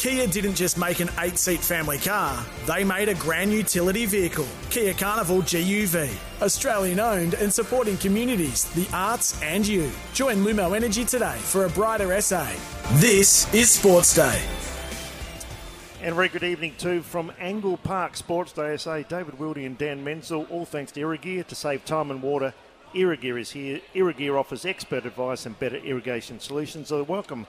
Kia didn't just make an eight seat family car, they made a grand utility vehicle, Kia Carnival GUV. Australian owned and supporting communities, the arts, and you. Join Lumo Energy today for a brighter SA. This is Sports Day. And very good evening too from Angle Park Sports Day SA. David Wildy and Dan Menzel, all thanks to Irrigear to save time and water. Irrigear is here. Irrigear offers expert advice and better irrigation solutions. So welcome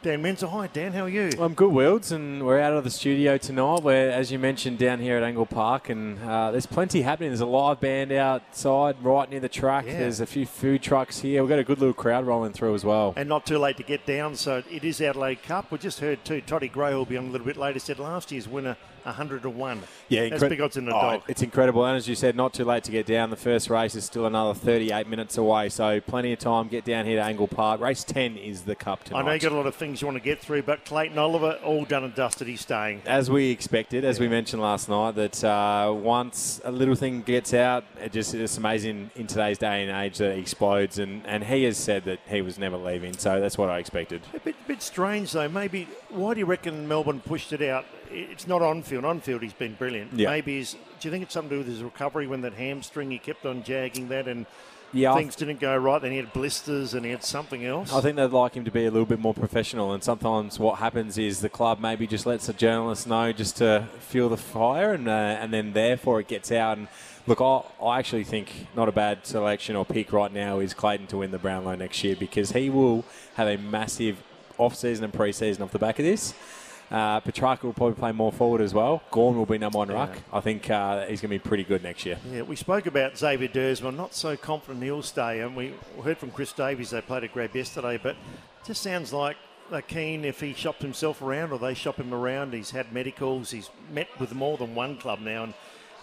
Dan Menzel. Hi, Dan. How are you? I'm good, Wilds, and we're out of the studio tonight. We're, as you mentioned, down here at Angle Park, and uh, there's plenty happening. There's a live band outside right near the track. Yeah. There's a few food trucks here. We've got a good little crowd rolling through as well. And not too late to get down, so it is Adelaide Cup. We just heard, too, Toddy Gray will be on a little bit later, said last year's winner 100 to 1. Yeah, That's big odds in the oh, dog. It's incredible. And as you said, not too late to get down. The first race is still another 38 minutes away, so plenty of time. Get down here to Angle Park. Race 10 is the Cup tonight. I know you've got a lot of things you want to get through, but Clayton Oliver, all done and dusted. He's staying. As we expected, as yeah. we mentioned last night, that uh, once a little thing gets out, it just it's amazing in today's day and age that it explodes. And, and he has said that he was never leaving, so that's what I expected. A bit, bit strange, though. Maybe, why do you reckon Melbourne pushed it out? It's not on field. On field, he's been brilliant. Yeah. Maybe is. Do you think it's something to do with his recovery when that hamstring he kept on jagging that and yeah, things didn't go right. Then he had blisters and he had something else. I think they'd like him to be a little bit more professional. And sometimes what happens is the club maybe just lets the journalist know just to fuel the fire, and uh, and then therefore it gets out. And look, I, I actually think not a bad selection or pick right now is Clayton to win the Brownlow next year because he will have a massive off season and pre season off the back of this. Uh, Petracca will probably play more forward as well. Gawn will be number one yeah. ruck. I think uh, he's going to be pretty good next year. Yeah, we spoke about Xavier Duursma. Not so confident he'll stay. And we heard from Chris Davies they played a grab yesterday, but it just sounds like they're keen if he shops himself around or they shop him around. He's had medicals. He's met with more than one club now. And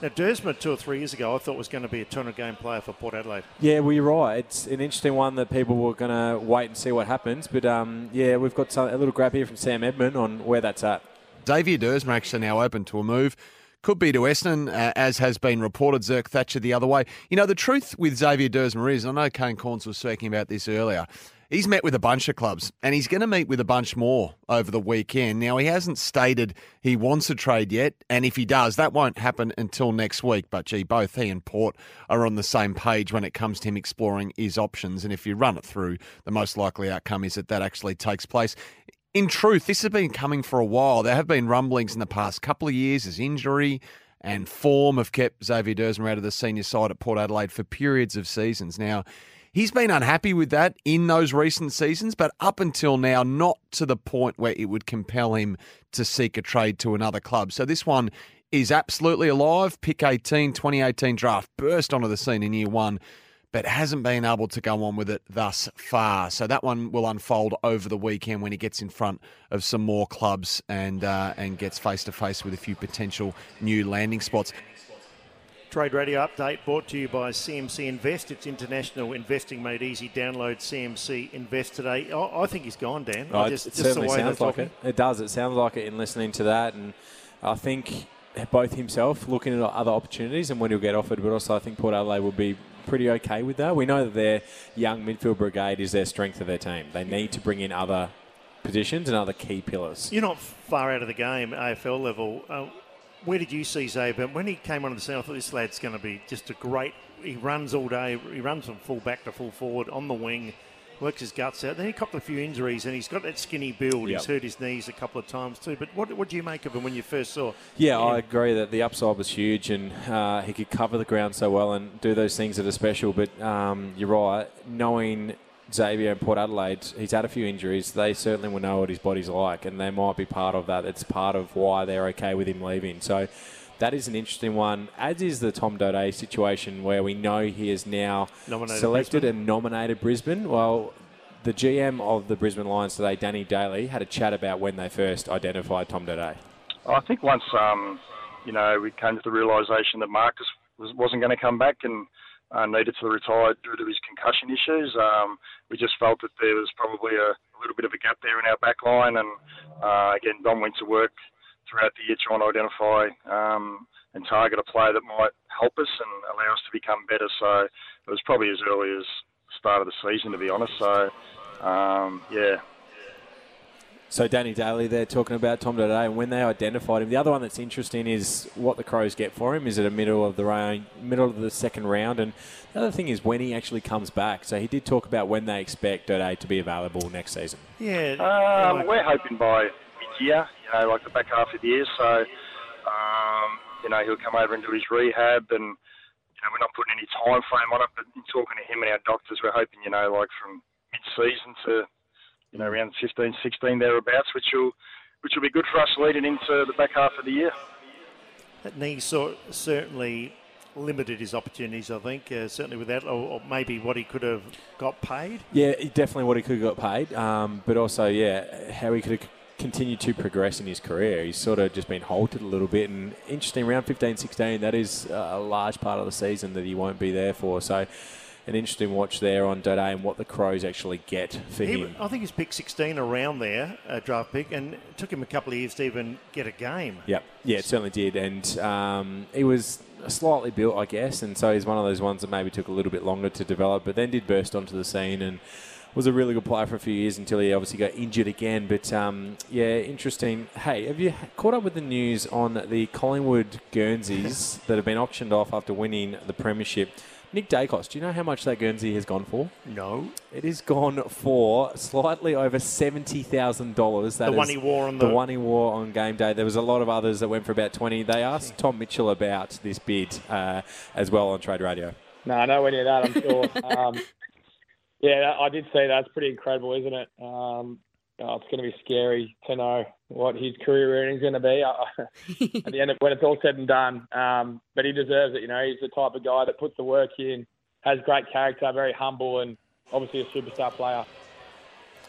now, Duursma, two or three years ago, I thought was going to be a 200 game player for Port Adelaide. Yeah, well, you're right. It's an interesting one that people were going to wait and see what happens. But um, yeah, we've got some, a little grab here from Sam Edmund on where that's at. Xavier Duursma actually now open to a move. Could be to Essendon, uh, as has been reported. Zerk Thatcher the other way. You know, the truth with Xavier Duursma is, I know Kane Cornes was speaking about this earlier, he's met with a bunch of clubs and he's going to meet with a bunch more over the weekend. Now, he hasn't stated he wants a trade yet, and if he does, that won't happen until next week. But gee, both he and Port are on the same page when it comes to him exploring his options. And if you run it through, the most likely outcome is that that actually takes place in truth, this has been coming for a while. There have been rumblings in the past couple of years as injury and form have kept Xavier Duursma out of the senior side at Port Adelaide for periods of seasons. Now, he's been unhappy with that in those recent seasons, but up until now, not to the point where it would compel him to seek a trade to another club. So this one is absolutely alive. Pick 18, 2018 draft burst onto the scene in year one but hasn't been able to go on with it thus far. So that one will unfold over the weekend when he gets in front of some more clubs and uh, and gets face to face with a few potential new landing spots. Trade Radio update brought to you by CMC Invest. It's international investing made easy. Download CMC Invest today. I, I think he's gone, Dan. Oh, just, it just certainly sounds like it. It does. It sounds like it in listening to that, and I think both himself looking at other opportunities and when he'll get offered, but also I think Port Adelaide will be pretty okay with that. We know that their young midfield brigade is their strength of their team. They need to bring in other positions and other key pillars. You're not far out of the game, AFL level. Uh, where did you see Xavier? When he came onto the scene, I thought this lad's going to be just a great. He runs all day. He runs from full back to full forward on the wing works his guts out. Then he copped a few injuries, and he's got that skinny build. Yep. He's hurt his knees a couple of times too. But what, what do you make of him when you first saw? Yeah, him? I agree that the upside was huge, and uh, he could cover the ground so well and do those things that are special. But um, you're right, knowing Xavier and Port Adelaide, he's had a few injuries. They certainly will know what his body's like, and they might be part of that. It's part of why they're okay with him leaving. So that is an interesting one, as is the Tom Doedee situation where we know he is now nominated selected Brisbane. and nominated Brisbane. Well, the GM of the Brisbane Lions today, Danny Daly, had a chat about when they first identified Tom Doedee. I think once um, you know we came to the realisation that Marcus was, wasn't going to come back and uh, needed to retire due to his concussion issues, um, we just felt that there was probably a, a, little bit of a gap there in our back line. And uh, again, Don went to work throughout the year trying to identify um, and target a player that might help us and allow us to become better. So it was probably as early as start of the season, to be honest. So, um, yeah. So Danny Daly, they're talking about Tom Doedee, and when they identified him, the other one that's interesting is what the Crows get for him. Is it a middle of the round, middle of the second round? And the other thing is when he actually comes back. So he did talk about when they expect Doedee to be available next season. Yeah, um, we're hoping by mid-year, you know, like the back half of the year. So, um, you know, he'll come over and do his rehab and you know, we're not putting any time frame on it, but in talking to him and our doctors, we're hoping, you know, like from mid-season to, you know, around 15, 16 thereabouts, which will, which will be good for us leading into the back half of the year. That knee sort certainly limited his opportunities, I think, uh, certainly with that, or, or, maybe what he could have got paid. Yeah, definitely what he could have got paid, um, but also, yeah, how he could have continued to progress in his career. He's sort of just been halted a little bit. And interesting, round 15 16, that is a large part of the season that he won't be there for. So, an interesting watch there on Doedee and what the Crows actually get for he, him. I think he's picked 16 around there, a draft pick, and it took him a couple of years to even get a game. Yep. Yeah, it certainly did. And um, he was slightly built, I guess, and so he's one of those ones that maybe took a little bit longer to develop, but then did burst onto the scene and was a really good player for a few years until he obviously got injured again. But um, yeah, interesting. Hey, have you caught up with the news on the Collingwood Guernseys that have been auctioned off after winning the Premiership? Nick Daicos, do you know how much that Guernsey has gone for? No. It has gone for slightly over seventy thousand dollars. The one he wore on the... the one he wore on game day. There was a lot of others that went for about twenty. They asked Tom Mitchell about this bid uh, as well on Trade Radio. No, nowhere near that. I'm sure. um, yeah, I did see that. It's pretty incredible, isn't it? Um, oh, it's going to be scary to know what his career earnings going to be at the end of when it's all said and done. Um, but he deserves it. You know, he's the type of guy that puts the work in, has great character, very humble, and obviously a superstar player.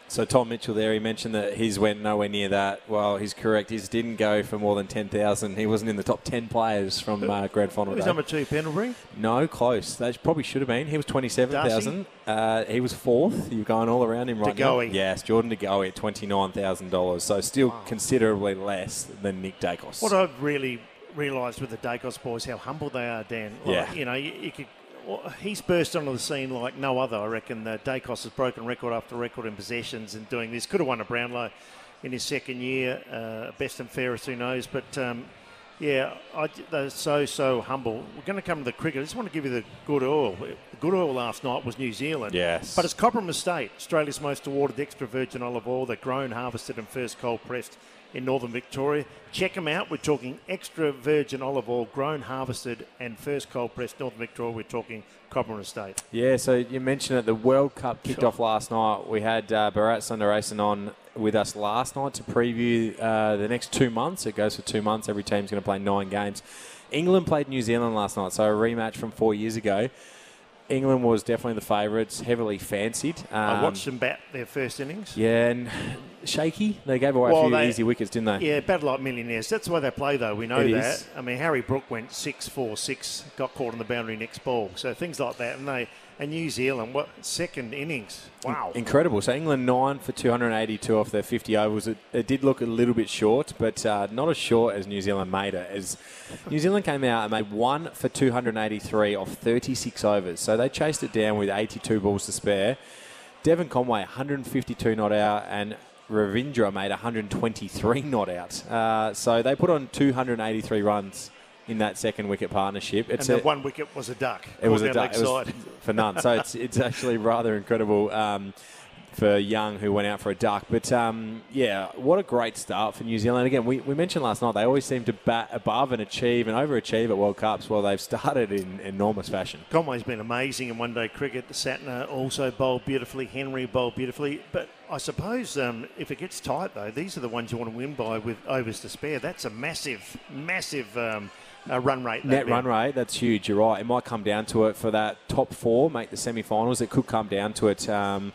So Tom Mitchell there, he mentioned that he's went nowhere near that. Well, he's correct. His didn't go for more than 10,000. He wasn't in the top 10 players from uh, grand final day. number two, Pendlebury? No, close. They probably should have been. He was 27,000. Uh, he was fourth. You're going all around him right DeGoey. now. Yes, Jordan DeGoey at $29,000. So still wow. considerably less than Nick Daicos. What I've really realised with the Daicos boys, how humble they are, Dan. Like, yeah. You know, you, you could well, he's burst onto the scene like no other. I reckon uh, Daicos has broken record after record in possessions and doing this. Could have won a Brownlow in his second year. Uh, best and fairest, who knows? But um, yeah, I, they're so, so humble. We're going to come to the cricket. I just want to give you the good oil. The good oil last night was New Zealand. Yes. But it's Cobram Estate, Australia's most awarded extra virgin olive oil. They're grown, harvested, and first cold pressed in northern Victoria. Check them out. We're talking extra virgin olive oil, grown, harvested, and first cold pressed northern Victoria. We're talking Cobram Estate. Yeah, so you mentioned it. The World Cup kicked sure. off last night. We had uh, Bharat Sundaresan on with us last night to preview uh, the next two months. It goes for two months. Every team's going to play nine games. England played New Zealand last night, so a rematch from four years ago. England was definitely the favourites, heavily fancied. Um, I watched them bat their first innings. Yeah, and shaky. They gave away well, a few they, easy wickets, didn't they? Yeah, battle like millionaires. That's why they play, though. We know it that. Is. I mean, Harry Brook went six, four, six, got caught on the boundary next ball. So things like that, and they and New Zealand, what second innings? Wow, incredible. So England nine for 282 off their 50 overs. It, it did look a little bit short, but uh, not as short as New Zealand made it. As New Zealand came out and made one for 283 off 36 overs, so they chased it down with 82 balls to spare. Devon Conway 152 not out and Ravindra made 123 not out. Uh, so they put on 283 runs in that second wicket partnership. It's and the a, one wicket was a duck. It was a duck was for none. so it's it's actually rather incredible. Um, for Young, who went out for a duck. But um, yeah, what a great start for New Zealand. Again, we, we mentioned last night they always seem to bat above and achieve and overachieve at World Cups. Well, they've started in enormous fashion. Conway's been amazing in one day cricket. Santner also bowled beautifully. Henry bowled beautifully. But I suppose um, if it gets tight, though, these are the ones you want to win by with overs to spare. That's a massive, massive. Uh, run rate. Net run rate, that's huge. You're right. It might come down to it for that top four, make the semi finals. It could come down to it. Um,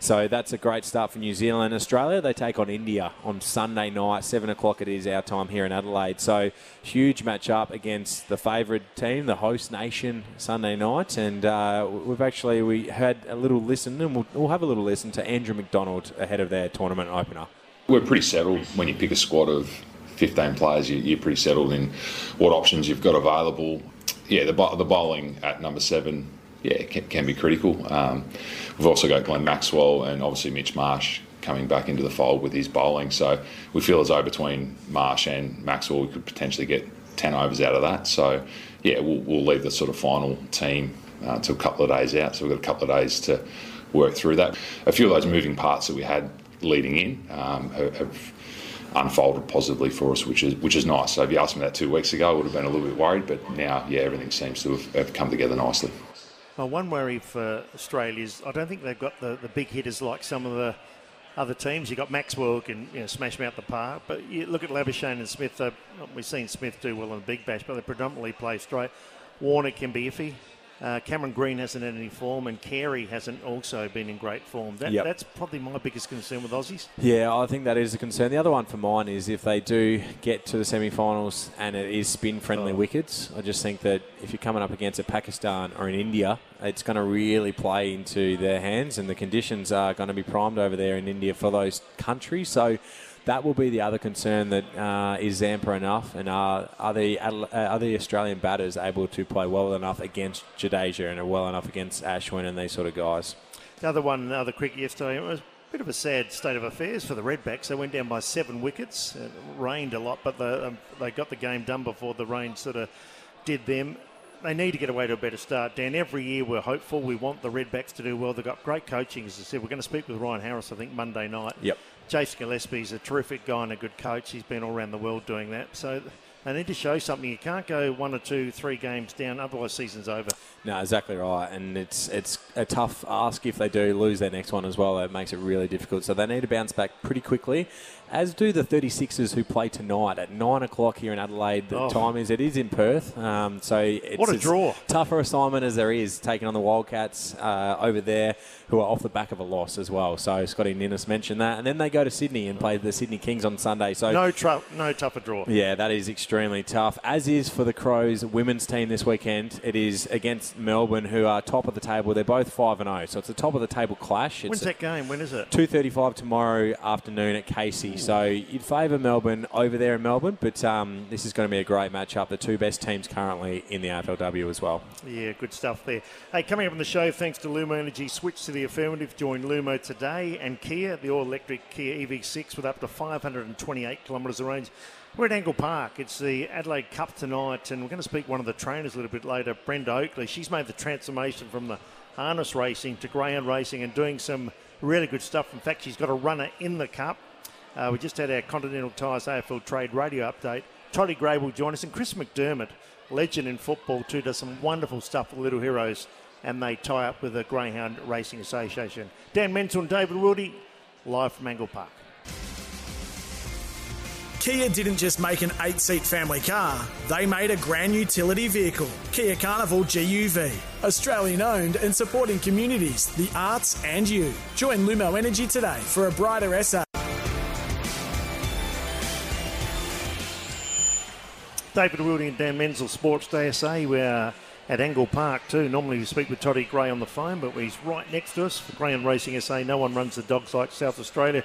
So that's a great start for New Zealand. Australia, they take on India on Sunday night, 7 o'clock it is our time here in Adelaide. So huge match up against the favourite team, the host nation, Sunday night. And uh, we've actually we had a little listen, and we'll, we'll have a little listen to Andrew McDonald ahead of their tournament opener. We're pretty settled when you pick a squad of 15 players. You're pretty settled in what options you've got available. Yeah, the, the bowling at number seven, yeah, can, can be critical. Um, we've also got Glenn Maxwell and obviously Mitch Marsh coming back into the fold with his bowling. So we feel as though between Marsh and Maxwell, we could potentially get 10 overs out of that. So yeah, we'll, we'll leave the sort of final team uh, a couple of days out. So we've got a couple of days to work through that. A few of those moving parts that we had leading in um, have unfolded positively for us, which is which is nice. So if you asked me that two weeks ago, I would have been a little bit worried, but now, yeah, everything seems to have, have come together nicely. Well, one worry for Australia is I don't think they've got the, the big hitters like some of the other teams. You've got Maxwell can you know, smash them out the park, but you look at Labuschagne and Smith. we've seen Smith do well in the Big Bash, but they predominantly play straight. Warner can be iffy. Uh, Cameron Green hasn't had any form, and Carey hasn't also been in great form. That, yep. That's probably my biggest concern with Aussies. Yeah, I think that is a concern. The other one for mine is if they do get to the semi-finals and it is spin-friendly oh. wickets. I just think that if you're coming up against a Pakistan or an India, it's going to really play into their hands, and the conditions are going to be primed over there in India for those countries. So that will be the other concern that uh, is Zampa enough, and are are the uh, are the Australian batters able to play well enough against Jadeja and are well enough against Ashwin and these sort of guys? The other one, another cricket yesterday, it was a bit of a sad state of affairs for the Redbacks. They went down by seven wickets. It rained a lot, but the, um, they got the game done before the rain sort of did them they need to get away to a better start, Dan. Every year we're hopeful. We want the Redbacks to do well. They've got great coaching, as I said. We're going to speak with Ryan Harris, I think, Monday night. Yep. Jason Gillespie's a terrific guy and a good coach. He's been all around the world doing that. So they need to show something. You can't go one or two, three games down, otherwise season's over. No, exactly right. And it's it's a tough ask if they do lose their next one as well. It makes it really difficult. So they need to bounce back pretty quickly as do the 36ers who play tonight at 9 o'clock here in Adelaide. The oh. time is, it is in Perth. Um, so it's what a draw. tougher assignment as there is, taking on the Wildcats uh, over there who are off the back of a loss as well. So Scotty Ninnis mentioned that. And then they go to Sydney and play the Sydney Kings on Sunday. So No, tr- no tougher draw. Yeah, that is extremely tough. As is for the Crows women's team this weekend. It is against Melbourne who are top of the table. They're both 5 and 0. So it's a top of the table clash. It's When's that game? When is it? 2.35 tomorrow afternoon at Casey. So you'd favour Melbourne over there in Melbourne, but um, this is going to be a great matchup. The two best teams currently in the AFLW as well. Yeah, good stuff there. Hey, coming up on the show, thanks to Lumo Energy, switch to the affirmative. Join Lumo today and Kia, the all-electric Kia EV6 with up to 528 kilometres of range. We're at Angle Park. It's the Adelaide Cup tonight, and we're going to speak one of the trainers a little bit later, Brenda Oakey. She's made the transformation from the harness racing to greyhound racing and doing some really good stuff. In fact, she's got a runner in the Cup. Uh, we just had our Continental Tires AFL Trade Radio update. Toddy Gray will join us, and Chris McDermott, legend in football too, does some wonderful stuff for Little Heroes, and they tie up with the Greyhound Racing Association. Dan Menzel and David Wildy, live from Angle Park. Kia didn't just make an eight seat family car, they made a grand utility vehicle. Kia Carnival GUV. Australian owned and supporting communities, the arts, and you. Join Lumo Energy today for a brighter SA. David Wildy and Dan Menzel, Sports Day SA. We're at Angle Park too. Normally we speak with Toddy Gray on the phone, but he's right next to us for Greyhound Racing SA. No one runs the dogs like South Australia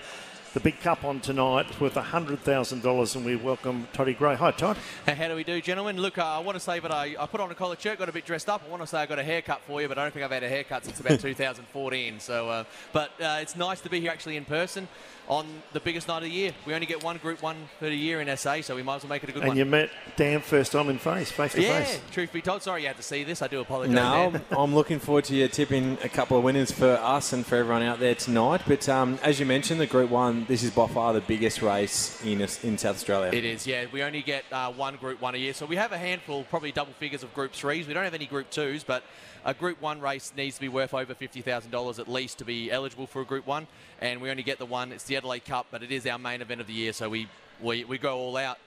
the big cup on tonight worth $100,000 and we welcome Toddy Gray. Hi, Todd. How do we do, gentlemen? Look, uh, I want to say that I, I put on a collar shirt, got a bit dressed up. I want to say I got a haircut for you, but I don't think I've had a haircut since about 2014. So, uh, But uh, it's nice to be here actually in person on the biggest night of the year. We only get one Group 1 per year in SA, so we might as well make it a good and one. And you met Dan first time in face, face to yeah, face. Yeah, truth be told. Sorry you had to see this. I do apologise. No, I'm looking forward to you tipping a couple of winners for us and for everyone out there tonight. But um, as you mentioned, the Group 1, this is by far the biggest race in, in South Australia. It is, yeah. We only get uh, one Group 1 a year. So we have a handful, probably double figures of Group 3s. We don't have any Group 2s, but a Group 1 race needs to be worth over $50,000 at least to be eligible for a Group 1. And we only get the one. It's the Adelaide Cup, but it is our main event of the year, so we, we, we go all out.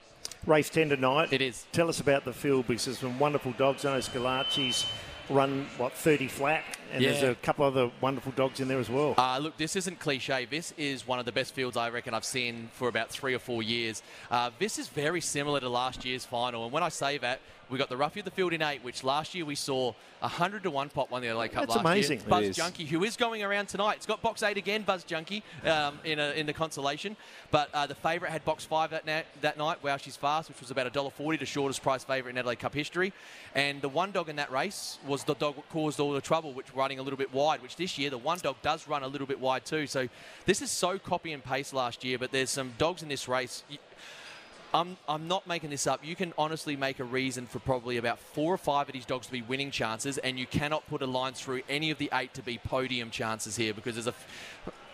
Race 10 tonight. It is. Tell us about the field because there's some wonderful dogs. I know Scalacci's run, what, 30 flat? And there's a couple other wonderful dogs in there as well. Uh, look, this isn't cliche. This is one of the best fields I reckon I've seen for about three or four years. Uh, this is very similar to last year's final. And when I say that, we got the roughie of the field in eight, which last year we saw 100 to 1 pop one the LA Cup That's last amazing. year. Buzz. Junkie, who is going around tonight. It's got box eight again, Buzz Junkie, um, in, a, in the consolation. But uh, the favourite had box five that, na- that night, Wow She's Fast, which was about $1.40 to shortest price favourite in Adelaide Cup history. And the one dog in that race was the dog that caused all the trouble, which running a little bit wide, which this year the one dog does run a little bit wide too. So this is so copy and paste last year, but there's some dogs in this race. I'm, I'm not making this up. You can honestly make a reason for probably about four or five of these dogs to be winning chances, and you cannot put a line through any of the eight to be podium chances here because there's a.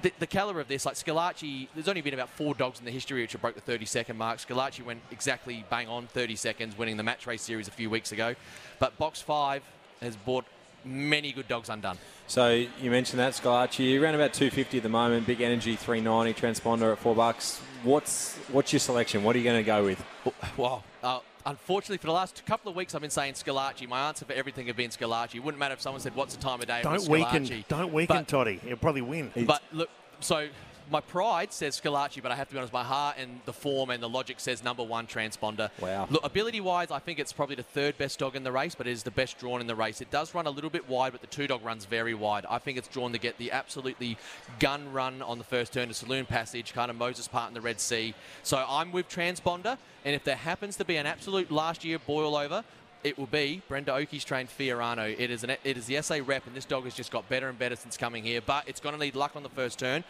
The, the caliber of this, like Scalacci, there's only been about four dogs in the history which have broke the 30 second mark. Scalacci went exactly bang on 30 seconds, winning the match race series a few weeks ago. But box five has brought many good dogs undone. So you mentioned that Scalacci around about 250 at the moment. Big Energy 390 transponder at four bucks. What's what's your selection? What are you going to go with? Well, Uh, unfortunately, for the last couple of weeks, I've been saying Scalacci. My answer for everything have been Scalacci. It wouldn't matter if someone said, "What's the time of day?" don't weaken, don't weaken But- Toddy. He'll probably win. But look, so my pride says Scalacci, but I have to be honest, my heart and the form and the logic says number one transponder. Wow. Look, ability wise, I think it's probably the third best dog in the race, but it is the best drawn in the race. It does run a little bit wide, but the two dog runs very wide. I think it's drawn to get the absolutely gun run on the first turn to Saloon Passage, kind of Moses Part in the Red Sea. So I'm with transponder, and if there happens to be an absolute last year boil over, it will be Brenda Oakey's trained Fiorano. It is an it is the SA rep, and this dog has just got better and better since coming here. But it's going to need luck on the first turn.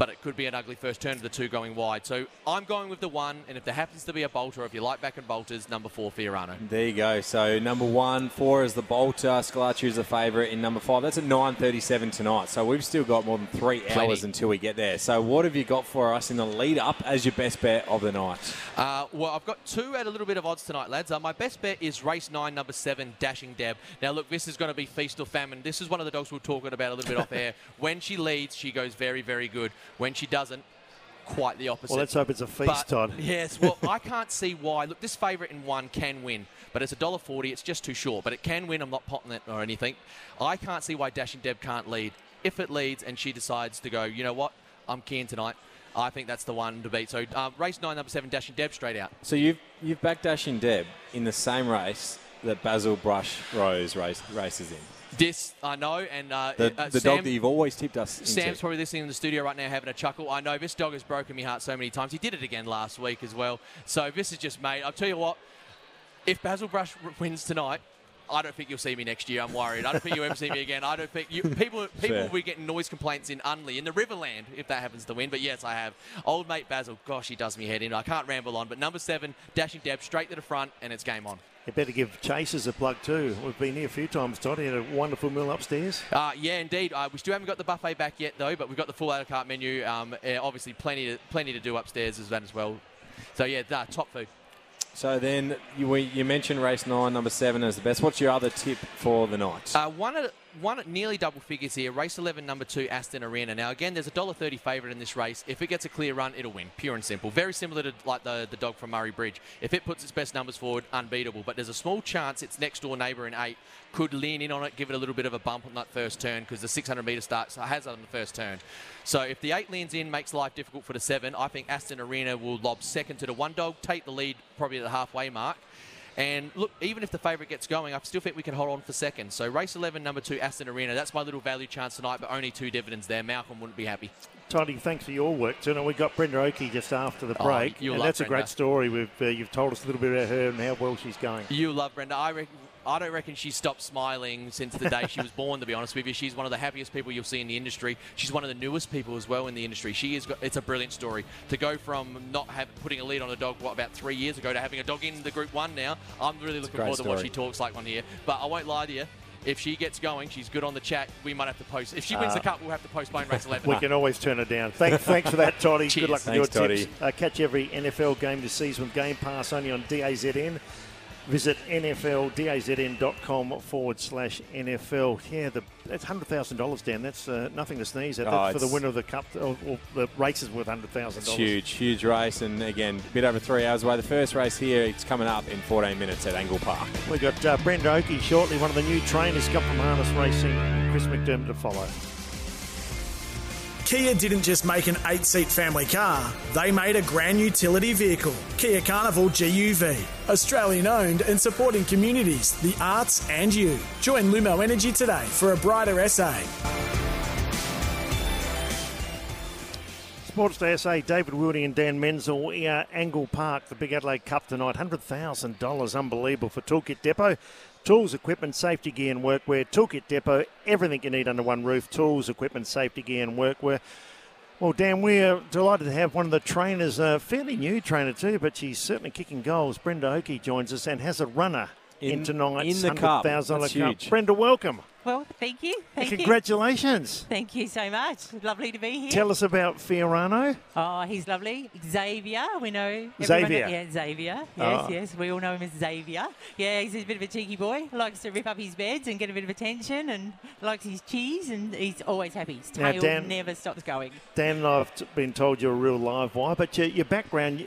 But it could be an ugly first turn to the two going wide. So I'm going with the one, and if there happens to be a bolter, if you like back and bolters, number four Fiorano. There you go. So number one, four is the Bolter. Scalacci is the favourite in number five. That's at 9.37 tonight. So we've still got more than three Plenty. hours until we get there. So what have you got for us in the lead up as your best bet of the night? Uh, well, I've got two at a little bit of odds tonight, lads. Uh, my best bet is race nine, number seven, Dashing Deb. Now, look, this is going to be feast or famine. This is one of the dogs we we're talking about a little bit off air. When she leads, she goes very, very good. When she doesn't, quite the opposite. Well, let's hope it's a feast, But- Todd. Yes, well, I can't see why. Look, this favourite in one can win, but it's a dollar forty. It's just too short, but it can win. I'm not potting it or anything. I can't see why Dashing Deb can't lead. If it leads and she decides to go, you know what, I'm keen tonight. I think that's the one to beat. So uh, race nine, number seven, Dashing Deb, straight out. So you've you've backed Dashing Deb in the same race that Basil Brush Rose race, races in. This I know, and uh, The, uh, the Sam, dog that you've always tipped us into. Sam's probably listening in the studio right now having a chuckle. I know this dog has broken my heart so many times. He did it again last week as well. So this is just made. I'll tell you what, if Basil Brush wins tonight, I don't think you'll see me next year. I'm worried. I don't think you'll ever see me again. I don't think you, people people Fair. will be getting noise complaints in Unley, in the Riverland, if that happens to win. But yes, I have. Old mate Basil, gosh, he does me head in. I can't ramble on. But number seven, Dashing Deb, straight to the front, and it's game on. You better give Chasers a plug too. We've been here a few times, Todd. He had a wonderful meal upstairs. Uh, yeah, indeed. Uh, we still haven't got the buffet back yet, though, but we've got the full a la carte menu. Um, obviously, plenty to, plenty to do upstairs as well. As well. So yeah, top food. So then you, you mentioned race nine, number seven as the best. What's your other tip for the night? Uh, one at one nearly double figures here. Race 11, number two, Aston Arena. Now again, there's a dollar thirty favourite in this race. If it gets a clear run, it'll win. Pure and simple. Very similar to like the the dog from Murray Bridge. If it puts its best numbers forward, unbeatable. But there's a small chance its next door neighbour in eight could lean in on it, give it a little bit of a bump on that first turn because the 600 metre start has on the first turn. So if the eight leans in, makes life difficult for the seven. I think Aston Arena will lob second to the one dog, take the lead probably at the halfway mark. And look, even if the favourite gets going, I still think we can hold on for second. So race 11, number two, Aston Arena. That's my little value chance tonight, but only two dividends there. Malcolm wouldn't be happy. Toddy, thanks for your work. Now we got Brenda Oakey just after the Oh, break, you'll and that's a great story. We've, uh, you've told us a little bit about her and how well she's going. You love Brenda. I reckon. I don't reckon she stopped smiling since the day she was born. To be honest with you, she's one of the happiest people you'll see in the industry. She's one of the newest people as well in the industry. She is. It's a brilliant story to go from not have, putting a lead on a dog what about three years ago to having a dog in the Group One now. I'm really looking great forward to what she talks like on here. But I won't lie to you. If she gets going, she's good on the chat. We might have to post. If she wins the cup, we'll have to postpone race 11. We can always turn it down. Thank, thanks for that, Toddy. Cheers. Good luck with Thanks, your Toddy. tips. Uh, catch every NFL game this season with Game Pass only on DAZN. Visit NFLDAZN.com forward slash NFL. Yeah, the, that's $100,000, Dan. That's uh, nothing to sneeze at Oh, for the winner of the Cup, or, or the races worth $100,000. It's huge, huge race, and again, a bit over three hours away. The first race here, it's coming up in 14 minutes at Angle Park. We've got uh, Brenda Oakey shortly, one of the new trainers come from Harness Racing. Chris McDermott to follow. Kia didn't just make an eight seat family car, they made a grand utility vehicle. Kia Carnival GUV. Australian owned and supporting communities, the arts, and you. Join Lumo Energy today for a brighter SA. Sports Day SA, David Wildy and Dan Menzel here, Angle Park, the Big Adelaide Cup tonight. $100,000, unbelievable for Toolkit Depot. Tools, equipment, safety gear and workwear. Toolkit Depot, everything you need under one roof. Tools, equipment, safety gear and workwear. Well, Dan, we're delighted to have one of the trainers, a fairly new trainer too, but she's certainly kicking goals. Brenda Oakey joins us and has a runner in, In- tonight's in the cup. $100,000 That's cup. huge. Brenda, welcome. Well, thank you. Thank you. Congratulations. Thank you so much. Lovely to be here. Tell us about Fiorano. oh, he's lovely. Xavier, we know. Xavier. Yeah, Xavier. Yes, Oh. yes. We all know him as Xavier. Yeah, he's a bit of a cheeky boy. Likes to rip up his beds and get a bit of attention and likes his cheese and he's always happy. His Now, tail Dan- never stops going. Dan and I've been told you're a real live wire, but your, your background,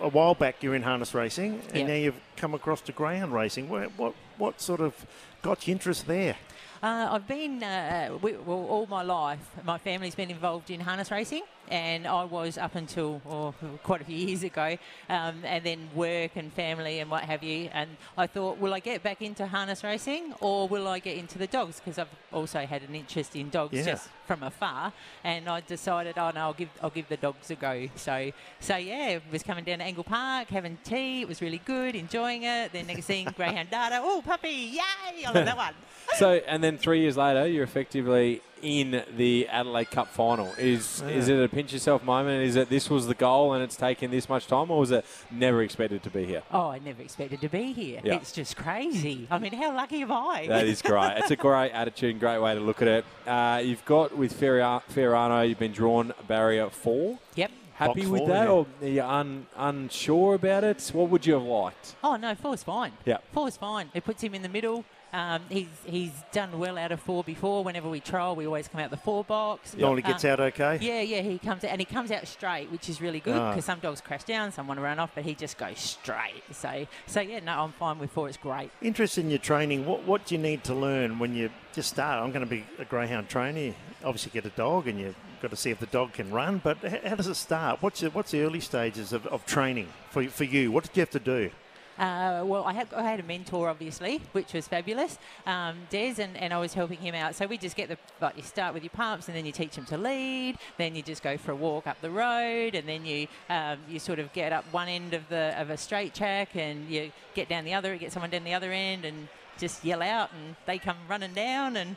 a while back you're in harness racing, and Yep. now you've come across to greyhound racing. What, what, what sort of got your interest there? Uh, I've been, uh, we, well, all my life, my family's been involved in harness racing, and I was up until oh, quite a few years ago, um, and then work and family and what have you. And I thought, will I get back into harness racing or will I get into the dogs? Because I've also had an interest in dogs Yeah. just from afar, and I decided, oh no, I'll give I'll give the dogs a go. So so yeah, was coming down to Angle Park, having tea. It was really good, enjoying it. Then next thing, greyhound data. Oh puppy, yay! I love that one. So, and then three years later, you're effectively in the Adelaide Cup final. Is is it a pinch yourself moment? Is it this was the goal and it's taken this much time, or was it never expected to be here? Oh, I never expected to be here. Yeah. It's just crazy. I mean, how lucky am I? That is great. It's a great attitude and great way to look at it. Uh, you've got with Ferra- Ferrano, you've been drawn barrier four. yep. Happy Box with four, that, yeah. or are you un, unsure about it? What would you have liked? Oh no, four's fine. Yeah. Four's fine. It puts him in the middle. Um, he's he's done well out of four before. Whenever we trial, we always come out the four box. Normally gets Uh, out okay. Yeah, yeah, he comes out and he comes out straight, which is really good Ah. because some dogs crash down, some want to run off, but he just goes straight. So, so yeah, no, I'm fine with four. It's great. Interest in your training. What what do you need to learn when you just start? I'm going to be a greyhound trainer. You obviously, get a dog, and you've got to see if the dog can run. But how does it start? What's the, what's the early stages of, of training for for you? What did you have to do? Uh, well, I had, I had a mentor, obviously, which was fabulous, um, Des, and, and I was helping him out. So we just get the, like, you start with your pumps, and then you teach them to lead, then you just go for a walk up the road, and then you um, you sort of get up one end of the of a straight track, and you get down the other, get someone down the other end, and just yell out, and they come running down. And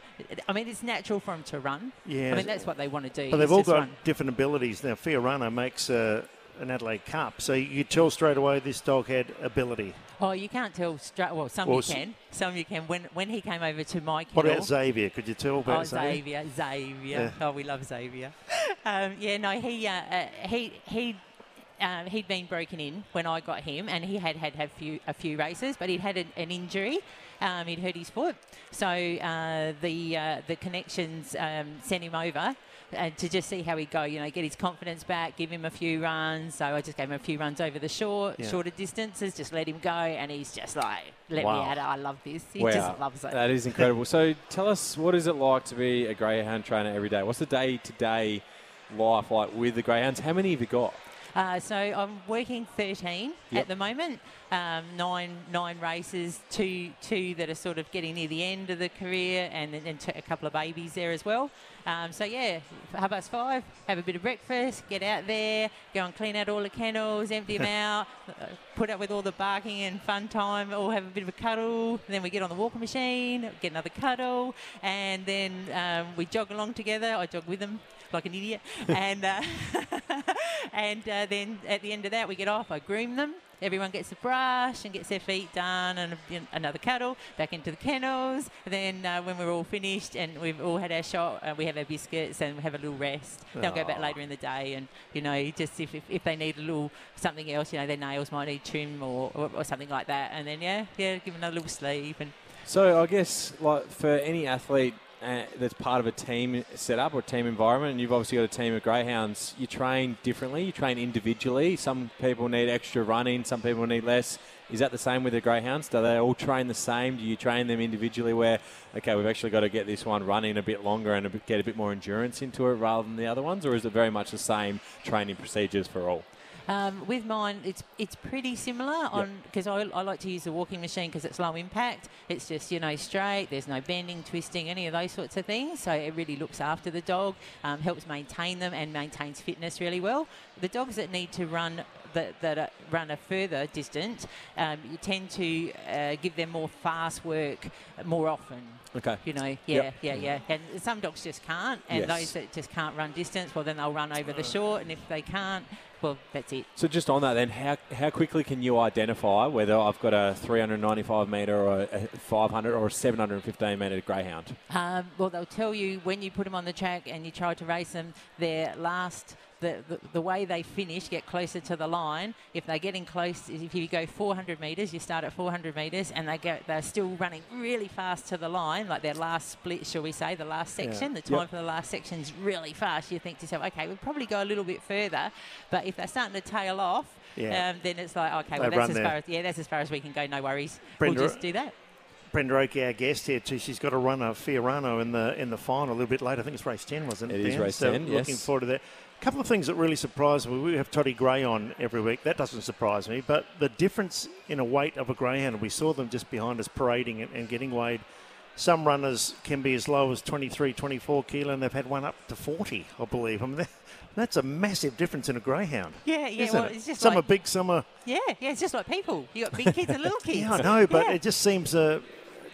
I mean, it's natural for them to run. Yeah. I mean, that's what they want to do. But they've all got run. different abilities. Now, Fiorano makes uh, an Adelaide Cup, so you tell straight away this dog had ability. Oh, you can't tell straight. Well, some Or you can. Some you can. When when he came over to my What about Xavier? Could you tell about Oh, Xavier? Xavier, Xavier. Oh, we love Xavier. um, yeah, no, he uh, uh, he he. Um, he'd been broken in when I got him, and he had had, had few, a few races, but he'd had an, an injury. Um, he'd hurt his foot, so uh, the uh, the connections um, sent him over uh, to just see how he'd go. You know, get his confidence back, give him a few runs. So I just gave him a few runs over the short, Yeah. shorter distances, just let him go, and he's just like, let Wow. me at it. I love this. He wow, just loves it. that is incredible. so, tell us, what is it like to be a greyhound trainer every day? What's the day-to-day life like with the greyhounds? How many have you got? Uh, so I'm working 13 Yep. at the moment. Um, nine nine races, two two that are sort of getting near the end of the career, and then a couple of babies there as well. Um, so yeah, half past five, have a bit of breakfast, get out there, go and clean out all the kennels, empty them out, uh, put up with all the barking and fun time, all have a bit of a cuddle. Then we get on the walking machine, get another cuddle, and then um, we jog along together. I jog with them like an idiot, and uh, and uh, then at the end of that, we get off. I groom them. Everyone gets a brush and gets their feet done, and you know, another cuddle back into the kennels. then uh, when we're all finished and we've all had our shot, uh, we have our biscuits and we have a little rest. They'll go back later in the day, and you know, just if, if, if they need a little something else, you know, their nails might need trim or, or, or something like that, and then yeah, yeah, give them another little sleep and So I guess like for any athlete that's part of a team setup or team environment, and you've obviously got a team of greyhounds, you train differently. You train individually. Some people need extra running. Some people need less. Is that the same with the greyhounds? Do they all train the same? Do you train them individually? Where okay, we've actually got to get this one running a bit longer and a bit, get a bit more endurance into it rather than the other ones, or is it very much the same training procedures for all? Um, with mine, it's it's pretty similar on because I, I like to use the walking machine because it's low impact. It's just you know straight. There's no bending, twisting, any of those sorts of things. So it really looks after the dog, um, helps maintain them, and maintains fitness really well. The dogs that need to run that, that uh, run a further distance, um, you tend to uh, give them more fast work more often. Okay. You know, yeah, Yep. yeah, yeah. And some dogs just can't, and Yes. those that just can't run distance, well, then they'll run over the short, and if they can't, well, that's it. So just on that, then, how, how quickly can you identify whether I've got a 395 metre or a 500 or a 715 metre greyhound? Um, well, they'll tell you when you put them on the track and you try to race them, their last, the, the, the way they finish, get closer to the line. If they're getting close, if you go 400 metres, you start at 400 metres, and they go, they're still running really fast to the line, like their last split, shall we say, the last Yeah. section. The time Yep. for the last section is really fast. You think to yourself, okay, we'll probably go a little bit further, but if they're starting to tail off. Yeah. Um, then it's like okay, well run that's as there. far as yeah, that's as far as we can go. No worries, Brenda, we'll just do that. Brenda Oakey, our guest here too. She's got to run a Fiorano in the in the final a little bit later. I think it's race ten, wasn't it? It is Dan? race so 10, Looking yes. forward to that. A couple of things that really surprised me. We have Toddy Gray on every week. That doesn't surprise me, but the difference in a weight of a greyhound. We saw them just behind us parading and, and getting weighed. Some runners can be as low as 23, 24 kilo, and they've had one up to 40, I believe. I mean, that, that's a massive difference in a greyhound. Yeah, yeah. isn't Well, it? it's just some like are big, some are. Yeah, yeah, it's just like people. You got big kids and little kids. Yeah, I know, but Yeah. it just seems uh,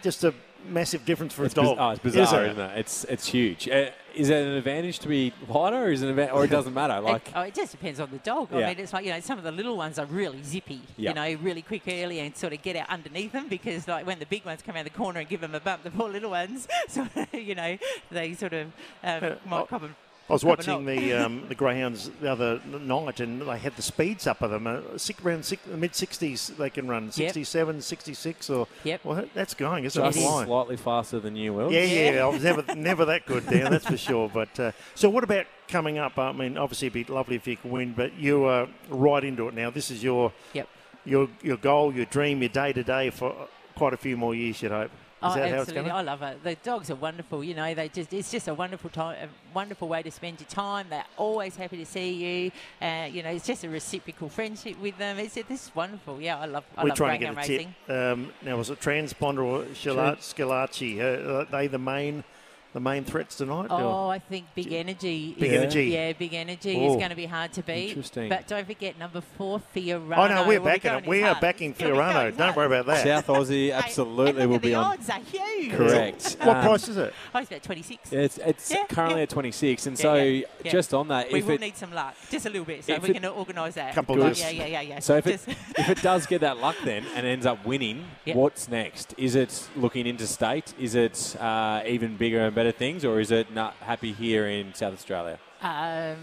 just a massive difference for It's, a biz- dog. oh, it's bizarre, isn't isn't it? It's it's huge. Uh, is it an advantage to be lighter, or is it an or it doesn't matter? Like it, oh, it just depends on the dog. Yeah. I mean, it's like you know, some of the little ones are really zippy. Yeah. You know, really quick early and sort of get out underneath them because like when the big ones come around the corner and give them a bump, the poor little ones, sort of, you know, they sort of um, Uh, might oh, cop 'em- I was watching knock. the um, the greyhounds the other night, and they had the speeds up of them. Uh, six, around six, mid sixties, they can run 67, 66, or Yep. Well, that's going, isn't just it? Flying. slightly faster than you will. Yeah, yeah, I was never never that good, Dan. That's for sure. But uh, so, what about coming up? I mean, obviously, it'd be lovely if you could win, but you are right into it now. This is your Yep. your your goal, your dream, your day to day for quite a few more years. You'd hope. Oh, it's absolutely! I love it. The dogs are wonderful. You know, they just—it's just a wonderful time, a wonderful way to spend your time. They're always happy to see you. Uh, you know, it's just a reciprocal friendship with them. It's this is wonderful. Yeah, I love. I We're love trying to get a racing. tip. Um, now, was it Transponder or Schillaci? Uh, are they the main the main threats tonight? Oh, or- I think Big Energy. Big is, Energy. Yeah, Big Energy Oh. is going to be hard to beat. Interesting. But don't forget number four, Fiorano. oh no, we're backing it. We are heart. backing It's gonna be Fiorano. Don't worry about that. South Aussie absolutely will look at be the odds are huge. Correct. What Um, price is it? Oh, it's about 26. It's it's Yeah, currently yeah. at 26, and Yeah, so yeah, yeah. just on that, We if will it need some luck, just a little bit, so if we it- can organise that. Couple yeah, of- yeah, yeah, yeah, yeah. So if it, if it does get that luck then and ends up winning, Yep. what's next? Is it looking into state? Is it uh, even bigger and better things, or is it not happy here in South Australia? um,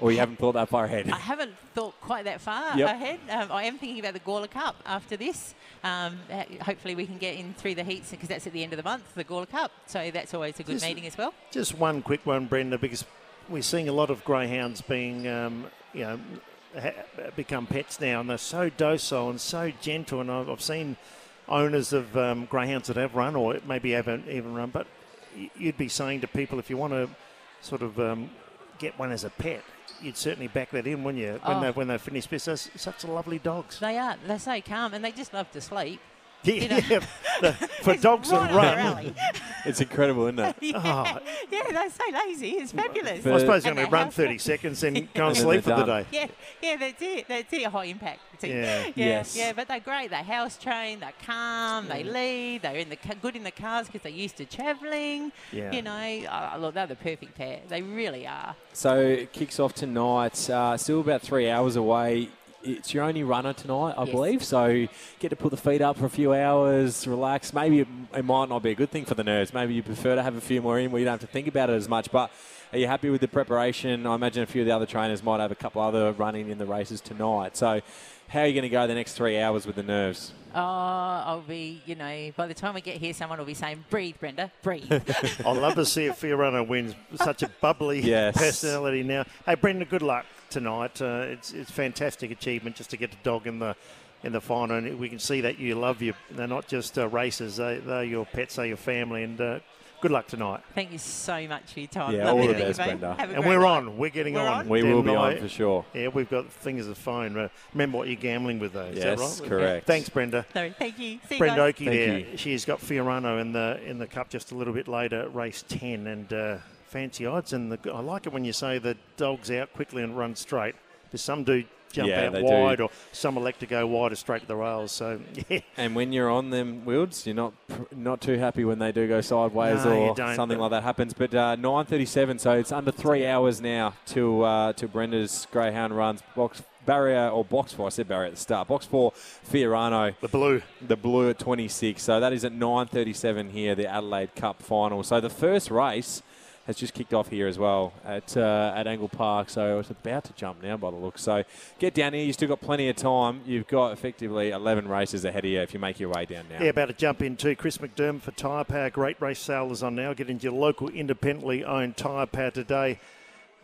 Or you haven't thought that far ahead? I haven't thought quite that far Yep. ahead. Um, I am thinking about the Gawler Cup after this. Um, uh, hopefully, we can get in through the heats because that's at the end of the month, the Gawler Cup. So that's always a good Just- meeting as well. Just one quick one, Brenda, because we're seeing a lot of greyhounds being, um, you know, ha- become pets now, and they're so docile and so gentle. And I've, I've seen owners of um, greyhounds that have run, or maybe haven't even run, but y- you'd be saying to people if you want to sort of um, get one as a pet, you'd certainly back that in, wouldn't you? When Oh. they when they finish, because they're such lovely dogs. They are. They're so calm and they just love to sleep. You Yeah, know. yeah, the- for It's dogs right that run. It's incredible, isn't it? yeah. yeah, they're so lazy. It's fabulous. I suppose you're going to the run 30 seconds and go and then sleep for they're the day. Yeah, yeah, that's it. That's it. A high impact. Yeah. yeah, Yes. yeah. But they're great. They're house trained. They're calm. They lead. They're in the ca- good in the cars because they're used to travelling. Yeah. You know, uh, look, they're the perfect pair. They really are. So it kicks off tonight. Uh, still about three hours away. It's your only runner tonight, I Yes. believe. So get to put the feet up for a few hours, relax. Maybe it, it might not be a good thing for the nerves. Maybe you prefer to have a few more in where you don't have to think about it as much. But are you happy with the preparation? I imagine a few of the other trainers might have a couple other running in the races tonight. So how are you going to go the next three hours with the nerves? Oh, I'll be, you know, by the time we get here, someone will be saying, breathe, Brenda, breathe. I'd love to see if Fiorano wins. Such a bubbly Yes. personality now. Hey, Brenda, good luck tonight. Uh, it's it's fantastic achievement just to get the dog in the in the final, and we can see that you love your. They're not just uh, races; they, they're your pets, they're your family, and. Uh, Good luck tonight. Thank you so much for your time. Yeah, Lovely all the to you, best. Brenda. And we're night. on. We're getting We're on. on? We Dan will be on for sure. Yeah, we've got fingers of phone. Uh, remember what you're gambling with, though. Is Yes, that right? correct. Thanks, Brenda. No, thank you. See you Brenda guys. Oakey Thank there. you. She's got Fiorano in the in the cup just a little bit later, race ten, and uh, fancy odds. And the, I like it when you say the dog's out quickly and run straight. Because some do jump Yeah, out they do. wide, or some elect to go wide or straight to the rails. So yeah, And when you're on them wheels, you're not not too happy when they do go sideways No, or something like that happens. But uh, 9:37, so it's under three hours now to uh, till Brenda's Greyhound runs box barrier or box four. I said barrier at the start. Box four, Fiorano, the blue. the blue at 26. So that is at 9:37 here, the Adelaide Cup final. So the first race has just kicked off here as well at uh, at Angle Park. So it's about to jump now by the look. So get down here. You've still got plenty of time. You've got effectively 11 races ahead of you if you make your way down now. Yeah, about to jump into Chris McDermott for Tyre Power. Great race sale is on now. Get into your local independently owned Tyre Power today.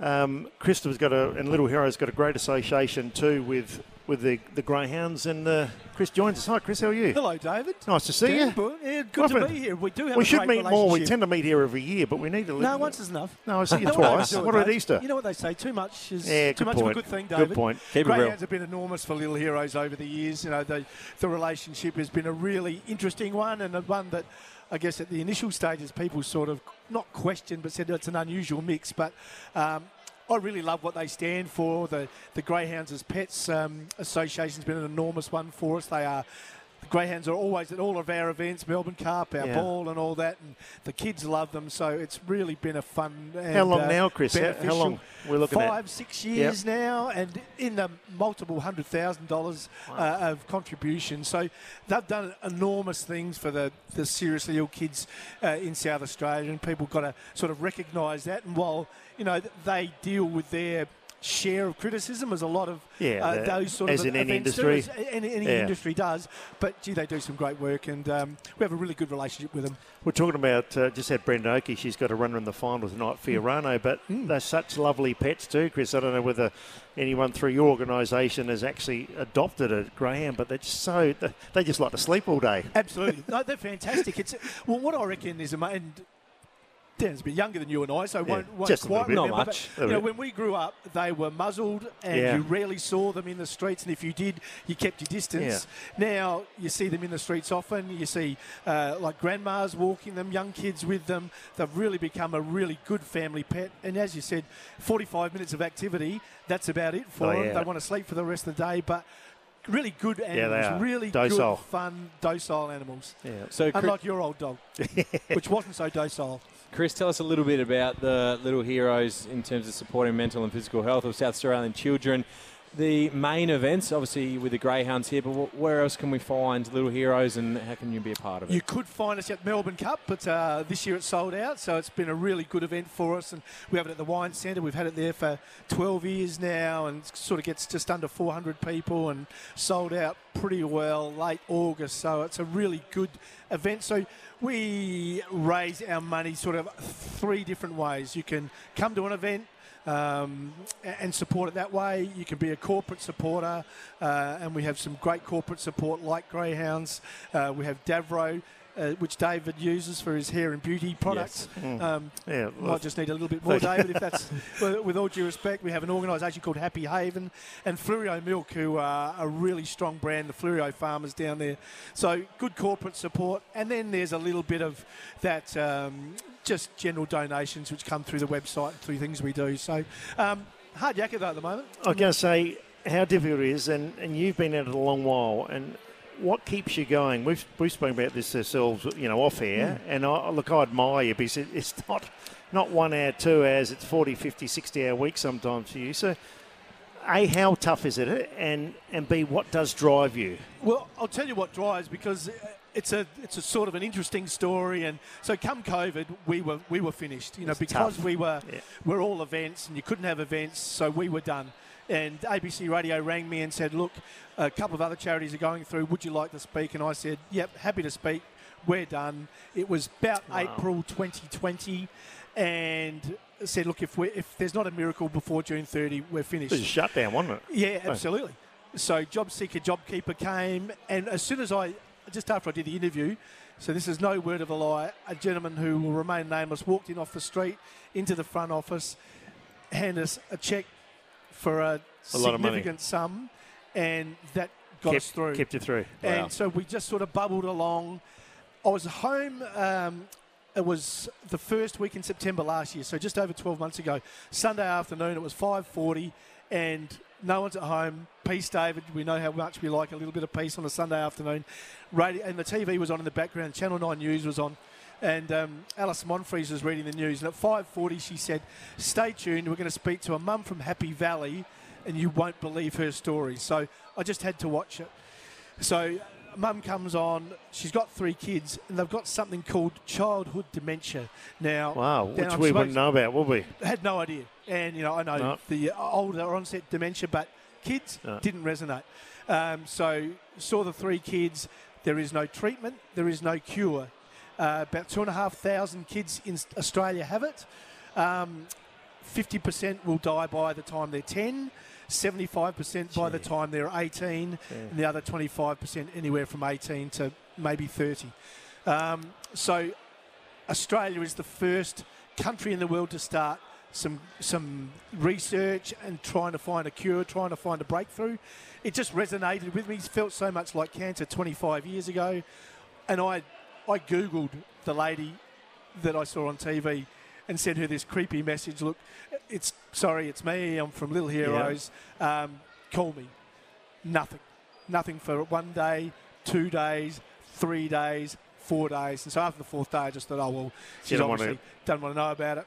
Um, Christopher's got a and Little Hero's got a great association too with with the, the greyhounds. And uh, Chris joins us. Hi, Chris. How are you? Hello, David. Nice to see Yeah, you. good- yeah, good to be here. We do have We should meet more. We tend to meet here every year, but we need to. No, once is enough. No, I see you No, twice. What about Easter? You know what they say? Too much is Yeah, too much point. of a good thing, David. Good point. Keep. Greyhounds have been enormous for Little Heroes over the years. You know, the the relationship has been a really interesting one and one that. I guess at the initial stages, people sort of not questioned, but said it's an unusual mix. But um, I really love what they stand for. The the Greyhounds as Pets um, Association's been an enormous one for us. They are. The Greyhounds are always at all of our events, Melbourne Cup, our Yeah. ball, and all that, and the kids love them. So it's really been a fun. And, How long uh, now, Chris? How- how long we're looking at? Five, six years now, and in the multiple hundred thousand dollars uh, of contribution. So they've done enormous things for the, the seriously ill kids uh, in South Australia, and people got to sort of recognise that. And while you know they deal with their share of criticism as a lot of Yeah, uh, those sort as of in any events do, industry. as any, any Yeah. industry does. But gee, they do some great work, and um, we have a really good relationship with them. We're talking about uh, just had Brenda Oakey. She's got a runner in the final tonight, Fiorano. But they're such lovely pets too, Chris. I don't know whether anyone through your organisation has actually adopted a greyhound, but they're just so they just like to sleep all day. Absolutely. no, they're fantastic. It's well, what I reckon is, and Dan's a bit younger than you and I, so Yeah, won't, won't just a quite bit. remember. Not much. A You know, when we grew up, they were muzzled, and Yeah. you rarely saw them in the streets. And if you did, you kept your distance. Now you see them in the streets often. You see uh, like grandmas walking them, young kids with them. They've really become a really good family pet. And as you said, 45 minutes of activity. That's about it for Oh, them. yeah. They want to sleep for the rest of the day, but. Really good animals, are. really Docile. good, fun, docile animals. Yeah. So, Chris, Unlike your old dog, which wasn't so docile. Chris, tell us a little bit about the Little Heroes in terms of supporting mental and physical health of South Australian children. The main events, obviously, with the Greyhounds here, but where else can we find Little Heroes and how can you be a part of it? You could find us at Melbourne Cup, but uh, this year it's sold out, so it's been a really good event for us. And we have it at the Wine Centre. We've had it there for 12 years now, and sort of gets just under 400 people and sold out pretty well late August. So it's a really good event. So we raise our money sort of three different ways. You can come to an event. Um, and support it that way. You can be a corporate supporter, uh, and we have some great corporate support like Greyhounds. Uh, we have Davro. uh, which David uses for his hair and beauty products. Mm. Um, Yeah, well, might just need a little bit more, David, if that's, with, with all due respect. We have an organisation called Happy Haven and Fleurieu Milk, who are a really strong brand, the Fleurieu farmers down there. So good corporate support. And then there's a little bit of that um, just general donations which come through the website and through things we do. So um, hard yakka, though, at the moment. I was going to say how difficult it is, and, and you've been at it a long while, and what keeps you going? We've we've spoken about this ourselves, you know, off air, and I, look, I admire you because it, it's not not one hour, two hours, it's 40, 50, 60 hour weeks sometimes for you. So, A, how tough is it? And, and B, what does drive you? Well, I'll tell you what drives because uh, it's a it's a sort of an interesting story. And so, come COVID, we were we were finished. You know, because tough. we were Yeah. we're all events, and you couldn't have events, so we were done. And ABC Radio rang me and said, "Look, a couple of other charities are going through. Would you like to speak?" And I said, "Yep, happy to speak. We're done." It was about Wow. April 2020, and said, "Look, if we if there's not a miracle before June 30, we're finished." It was a shutdown, wasn't it? Yeah, oh. absolutely. So job seeker, job keeper came, and as soon as I, just after I did the interview, so this is no word of a lie, a gentleman who will remain nameless walked in off the street into the front office, handed us a cheque for a, A lot of money. significant sum, and that got kept, us through. Kept you through. And so we just sort of bubbled along. I was home. Um, it was the first week in September last year, so just over 12 months ago. Sunday afternoon, it was 5:40, and no one's at home. Peace, David. We know how much we like a little bit of peace on a Sunday afternoon. Radio and the TV was on in the background. Channel 9 News was on. And um, Alice Monfries was reading the news, and at 5:40 she said, "Stay tuned. We're going to speak to a mum from Happy Valley, and you won't believe her story." So I just had to watch it. So, mum comes on. She's got three kids, and they've got something called childhood dementia. Now, Wow, which we wouldn't know about, would we? had no idea. And, you know, I know No. the older onset dementia, but kids No. didn't resonate. Um, so, saw the three kids. There is no treatment, there is no cure. Uh, about two and a half thousand kids in Australia have it. Um, 50% will die by the time they're 10, 75% by the time they're 18, and the other 25% anywhere from 18 to maybe 30. Um, so Australia is the first country in the world to start some some research and trying to find a cure, trying to find a breakthrough. It just resonated with me. It felt so much like cancer 25 years ago, and I I googled the lady that I saw on TV and sent her this creepy message. Look, it's sorry, it's me. I'm from Little Heroes. Um, call me. Nothing, nothing for one day, two days, three days, four days. And so after the fourth day, I just thought, oh well, she's Didn't wanna- obviously doesn't want to know about it.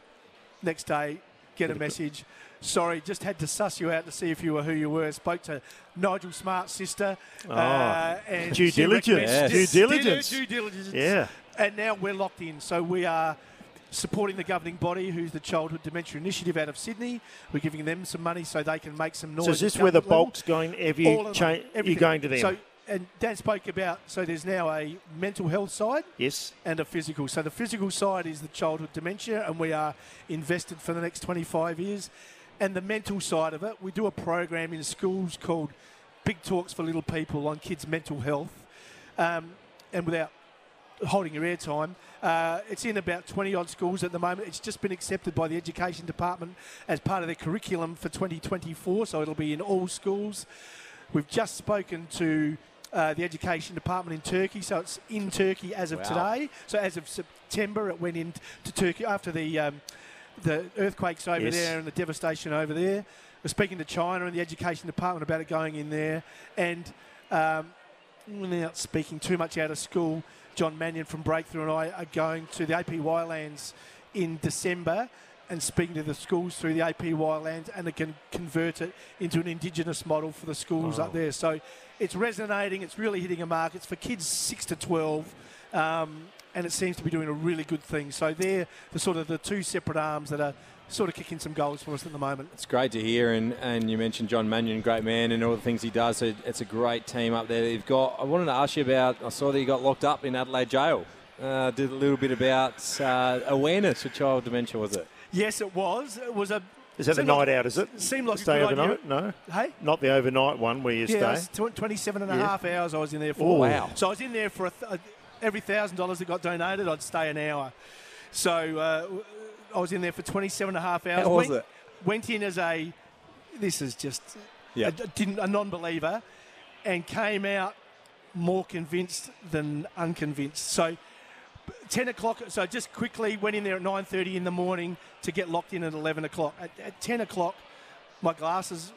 Next day, get a message. Sorry, just had to suss you out to see if you were who you were. Spoke to Nigel Smart's sister. Oh, and due diligence, due Yes, her diligence. Due diligence. Yeah. And now we're locked in. So we are supporting the governing body, who's the Childhood Dementia Initiative out of Sydney. We're giving them some money so they can make some noise. So is this where the bulk's going? You cha- you're going to them? So, and Dan spoke about, so there's now a mental health side yes. and a physical. So the physical side is the childhood dementia, and we are invested for the next 25 years. And the mental side of it, we do a program in schools called Big Talks for Little People on kids' mental health. Um, and without holding your airtime, uh, it's in about 20 odd schools at the moment. It's just been accepted by the Education Department as part of their curriculum for 2024, so it'll be in all schools. We've just spoken to uh, the Education Department in Turkey, so it's in Turkey as of Wow. today. So as of September, it went into Turkey after the um, the earthquakes over Yes. there and the devastation over there. We're speaking to China and the Education Department about it going in there, and um, without speaking too much out of school, John Mannion from Breakthrough and I are going to the APY lands in December and speaking to the schools through the APY lands and they can convert it into an Indigenous model for the schools Wow. up there. So it's resonating, it's really hitting a mark. It's for kids 6 to 12. Um, and it seems to be doing a really good thing. So they're the sort of the two separate arms that are sort of kicking some goals for us at the moment. It's great to hear, and, and you mentioned John Mannion, great man, and all the things he does. So it's a great team up there. that You've got. I wanted to ask you about. I saw that you got locked up in Adelaide Jail. Uh, did a little bit about uh, awareness for child dementia, was it? Yes, it was. It was a. Is that the seemed night like- out, is it? Seemed like Stay a good overnight? idea. No. Hey? Not the overnight one where you yeah, stay. it was tw- 27 and a Yeah. half hours I was in there Oh, for. wow. So I was in there for a, th- every thousand dollars that got donated, I'd stay an hour. So uh, I was in there for 27 and a half hours. How was went, it? Went in as a, this is just Yeah. a, didn't, a non-believer, and came out more convinced than unconvinced. So 10 o'clock, so just quickly went in there at 9.30 in the morning to get locked in at 11 o'clock. At, at 10 o'clock, my glasses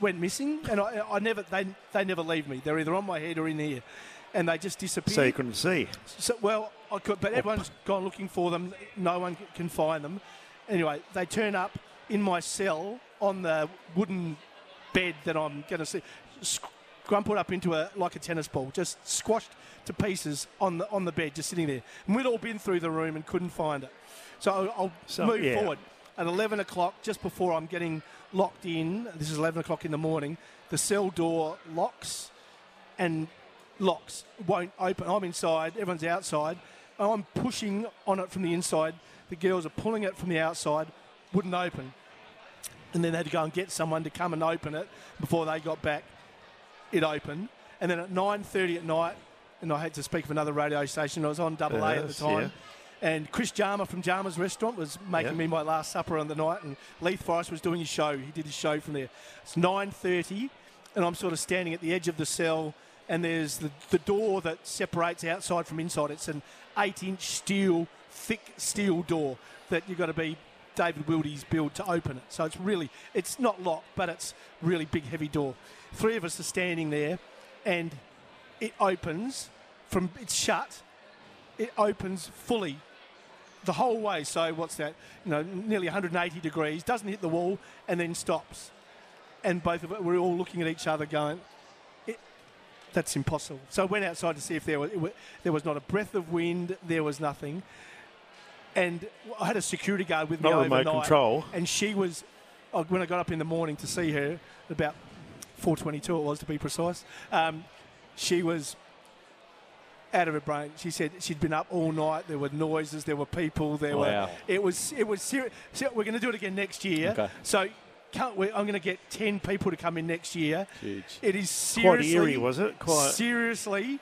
went missing, and I, I never, they, they never leave me. They're either on my head or in here, and they just disappear. So you couldn't see. So, well, I could, but everyone's gone looking for them. No one can find them. Anyway, they turn up in my cell on the wooden bed that I'm going to see, scrumpled up into a like a tennis ball, just squashed to pieces on the on the bed, just sitting there. And we'd all been through the room and couldn't find it. So I'll, I'll So, move yeah. forward. At 11 o'clock, just before I'm getting locked in, this is 11 o'clock in the morning, the cell door locks and locks won't open. I'm inside, everyone's outside. I'm pushing on it from the inside. The girls are pulling it from the outside, wouldn't open. And then they had to go and get someone to come and open it before they got back. It opened. And then at 9.30 at night, and I had to speak of another radio station, I was on double A at the time. yeah. And Chris Jarmer from Jarmer's Restaurant was making Yeah. me my last supper on the night, and Leith Forrest was doing his show. He did his show from there. It's 9.30, and I'm sort of standing at the edge of the cell, and there's the, the door that separates outside from inside. It's an eight-inch steel, thick steel door that you've got to be David Wildy's build to open it. So it's really, it's not locked, but it's really big, heavy door. Three of us are standing there, and it opens from, it's shut, it opens fully the whole way. So what's that? You know, nearly 180 degrees. Doesn't hit the wall and then stops. And both of it, we're all looking at each other, going, it, "That's impossible." So I went outside to see if there was there was not a breath of wind. There was nothing. And I had a security guard with me Not remote overnight, control. and she was. When I got up in the morning to see her, about 4:22 it was to be precise. Um, she was out of her brain. She said she'd been up all night. There were noises. There were people. There Wow. were. It was. It was serious. So we're going to do it again next year. Okay. So can't we, I'm going to get ten people to come in next year. Huge. It is seriously Quite eerie, was it? Quite. seriously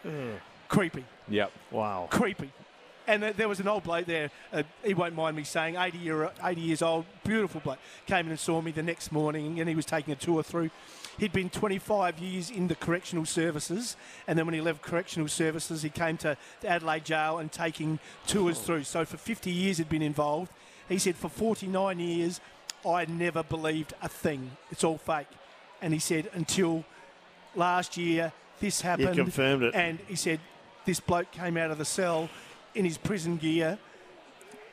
creepy. Yep. Wow. Creepy. And th- there was an old bloke there. Uh, he won't mind me saying, 80 year, 80 years old, beautiful bloke. Came in and saw me the next morning, and he was taking a tour through. He'd been 25 years in the correctional services, and then when he left correctional services, he came to the Adelaide Jail and taking tours through. So for 50 years, he'd been involved. He said, for 49 years, I never believed a thing. It's all fake. And he said, until last year, this happened. confirmed it. And he said, this bloke came out of the cell in his prison gear,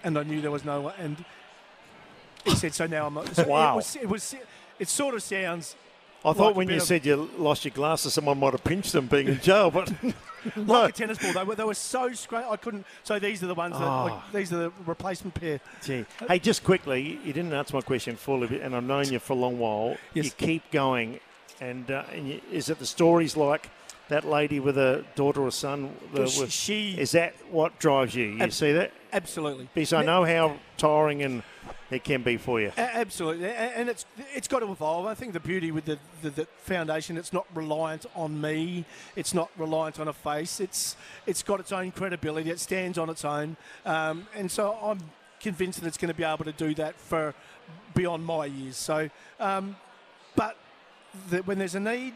and I knew there was no one. And he said, so now I'm not. So Wow. It, was, it, was, it sort of sounds I thought Like a when you of- said you lost your glasses, someone might have pinched them being in jail, but like a tennis ball. They were, they were so straight. I couldn't. So these are the ones that, Oh. like, these are the replacement pair. Gee. Hey, just quickly, you didn't answer my question fully, and I've known you for a long while. Yes. You keep going, and, uh, and you, is it the stories like that lady with a daughter or son? the- she- with- she- is that what drives you? You Ab- see that? Absolutely. Because I know how tiring and it can be for you. Absolutely, and it's it's got to evolve. I think the beauty with the, the, the foundation, it's not reliant on me. It's not reliant on a face. It's it's got its own credibility. It stands on its own, um, and so I'm convinced that it's going to be able to do that for beyond my years. So, um, but the, when there's a need,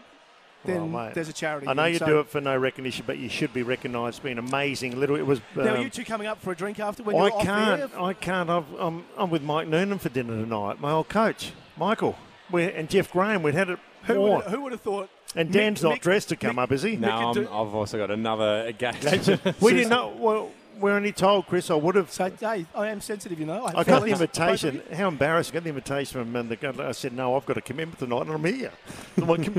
then Well, mate, there's a charity. I know And you so- do it for no recognition, but you should be recognised. It's been amazing. Little, it was. Now, are um, you two coming up for a drink after when I you're off can't. air? I can't. I've, I'm, I'm with Mike Nunan for dinner tonight. My old coach, Michael, we and Jeff Graham. We'd had it. Who would, who would have thought? and Mick- Dan's not Mick- dressed to come Mick- up, is he? No, I'm, do- I've also got another engagement. we didn't know. Well, we're only told, Chris. I would have. So, hey, I am sensitive, you know. I got the feelings, both of invitation. How embarrassing! I got the invitation from and the guy- I said, "No, I've got a commitment tonight, and I'm here." "Do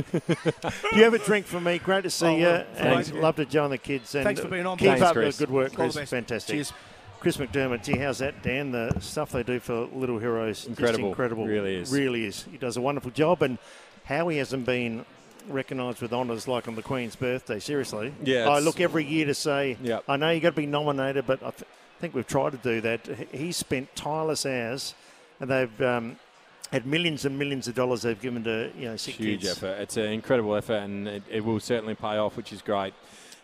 you have a drink for me? Great to see Oh, you, well, and thanks. love to join the kids. And Thanks for being on, Keep Thanks, up Chris. the good work, Chris. Fantastic. Cheers. Chris McDermott, gee, how's that, Dan? The stuff they do for Little Heroes, just Incredible. incredible, Really is. really is. He does a wonderful job, and how he hasn't been recognised with honours like on the Queen's birthday. Seriously, Yeah, I look every year to say, Yep. I know you got to be nominated, but I th- think we've tried to do that. He- He's spent tireless hours, and they've um, had millions and millions of dollars they've given to you know sick Huge kids. effort. It's an incredible effort, and it, it will certainly pay off, which is great.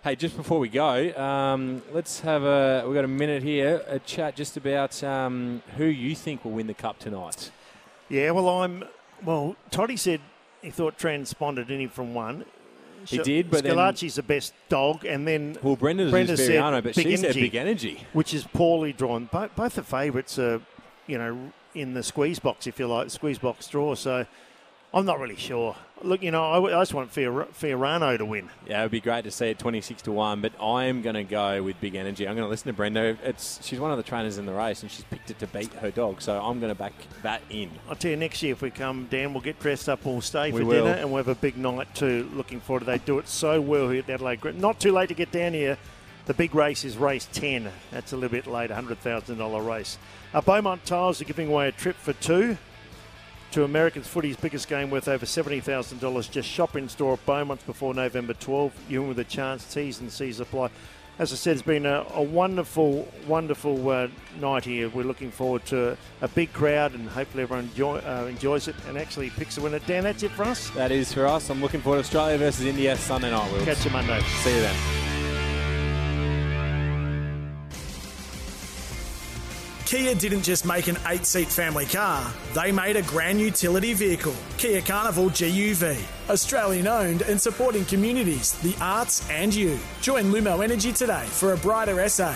Hey, just before we go, um, let's have a. We've got a minute here, a chat just about um, who you think will win the cup tonight. Yeah, well, I'm. Well, Toddy said he thought transponded in him from one. He did, but then- Scalacci's the best dog, and then Well, Brenda's Brenda is Fiorano, but big she said energy, big energy. which is poorly drawn. Both, both the favourites are, you know, in the squeeze box, if you like, squeeze box draw. So I'm not really sure. Look, you know, I, I just want Fior- Fiorano to win. Yeah, it would be great to see it 26 to 1, but I'm going to go with big energy. I'm going to listen to Brenda. It's She's one of the trainers in the race, and she's picked it to beat her dog, so I'm going to back that in. I'll tell you, next year if we come down, we'll get dressed up, we'll stay for will. dinner, and we'll have a big night too. Looking forward to They do it so well here at the Adelaide Group. Not too late to get down here. The big race is race 10. That's a little bit late, $100,000 race. Uh, Beaumont Tiles are giving away a trip for two to Americans Footy's biggest game worth over $70,000. Just shop in store at Beaumont's before November 12. You win with a chance. T's and C's apply. As I said, it's been a, a wonderful, wonderful uh, night here. We're looking forward to a big crowd and hopefully everyone enjoy, uh, enjoys it and actually picks a winner. Dan, that's it for us. That is for us. I'm looking forward to Australia versus India Sunday night. Wills. Catch you Monday. See you then. Kia didn't just make an eight seat family car, they made a grand utility vehicle. Kia Carnival GUV. Australian owned and supporting communities, the arts, and you. Join Lumo Energy today for a brighter SA.